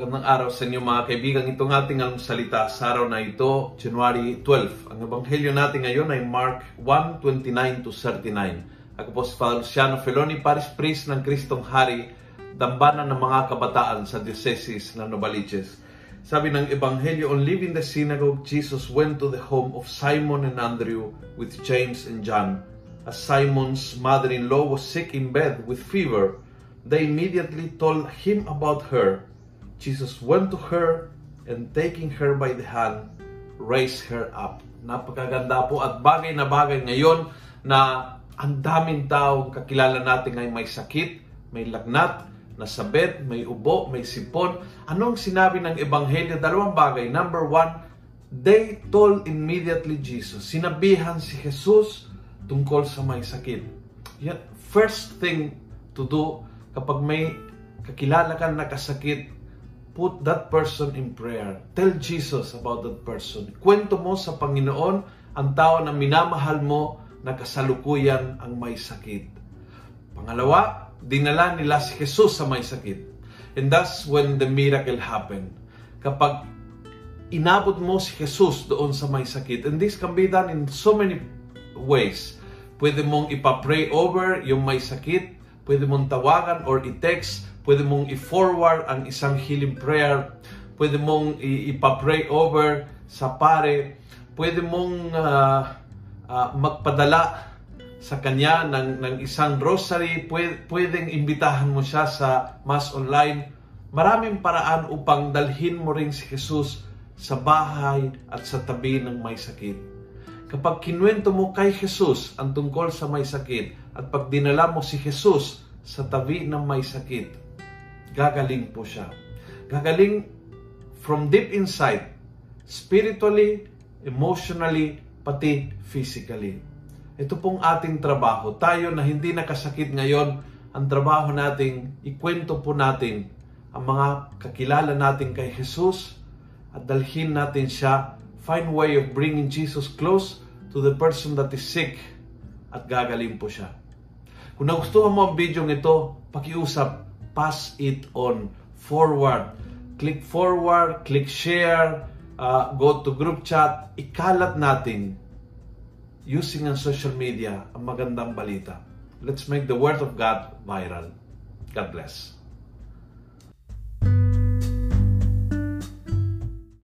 Magandang araw sa inyo mga kaibigan. Itong ating salita sa araw na ito, January 12. Ang ebanghelyo natin ngayon ay Mark 1:29 to 39. Ako po si Father Luciano Feloni, Paris Priest ng Kristong Hari, dambana ng mga kabataan sa diocese ng Novaliches. Sabi ng ebanghelyo, on leaving the synagogue, Jesus went to the home of Simon and Andrew with James and John. As Simon's mother-in-law was sick in bed with fever, they immediately told him about her. Jesus went to her and taking her by the hand, raised her up. Napakaganda po at bagay na bagay ngayon na ang daming taong kakilala natin ay may sakit, may lagnat, nasabit, may ubo, may sipon. Anong sinabi ng Ebanghelyo? Dalawang bagay. Number one, they told immediately Jesus. Sinabihan si Jesus tungkol sa may sakit. Yan, first thing to do kapag may kakilala ka nakasakit, put that person in prayer. Tell Jesus about that person. Kwento mo sa Panginoon ang tao na minamahal mo na kasalukuyan ang may sakit. Pangalawa, dinala nila si Jesus sa may sakit. And that's when the miracle happened. Kapag inabot mo si Jesus doon sa may sakit, and this can be done in so many ways. Pwede mong ipapray over yung may sakit, pwede mong tawagan or i-text, pwede mong i-forward ang isang healing prayer, pwede mong ipapray over sa pare, pwede mong uh, uh, magpadala sa kanya ng, ng isang rosary, pwede, pwedeng imbitahan mo siya sa mass online. Maraming paraan upang dalhin mo rin si Jesus sa bahay at sa tabi ng may sakit. Kapag kinuwento mo kay Jesus ang tungkol sa may sakit at pag dinala mo si Jesus sa tabi ng may sakit, gagaling po siya. Gagaling from deep inside, spiritually, emotionally, pati physically. Ito pong ating trabaho. Tayo na hindi nakasakit ngayon, ang trabaho nating ikwento po natin ang mga kakilala natin kay Jesus at dalhin natin siya, find way of bringing Jesus close to the person that is sick at gagaling po siya. Kung nagustuhan mo ang video nito, pakiusap, pass it on forward. Click forward, click share, uh, go to group chat, ikalat natin using ang social media ang magandang balita. Let's make the Word of God viral. God bless.